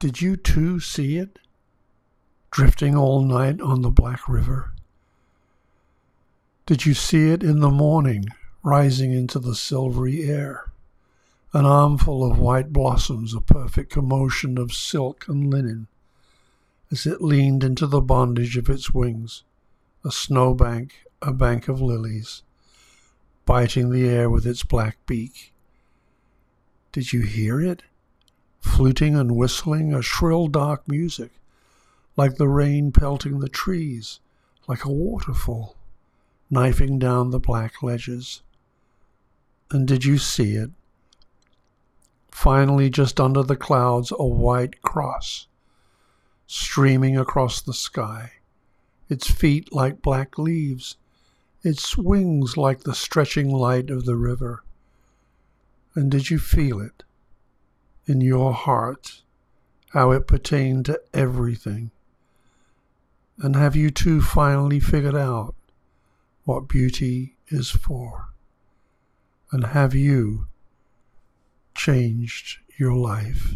Did you too see it? Drifting all night on the black river? Did you see it in the morning, rising into the silvery air? An armful of white blossoms, a perfect commotion of silk and linen, as it leaned into the bondage of its wings, a snowbank, a bank of lilies, biting the air with its black beak. Did you hear it? Fluting and whistling a shrill dark music, like the rain pelting the trees, like a waterfall, knifing down the black ledges. And did you see it? Finally, just under the clouds, a white cross, streaming across the sky, its feet like black leaves, its wings like the stretching light of the river. And did you feel it in your heart, how it pertained to everything? And have you too finally figured out what beauty is for? And have you changed your life?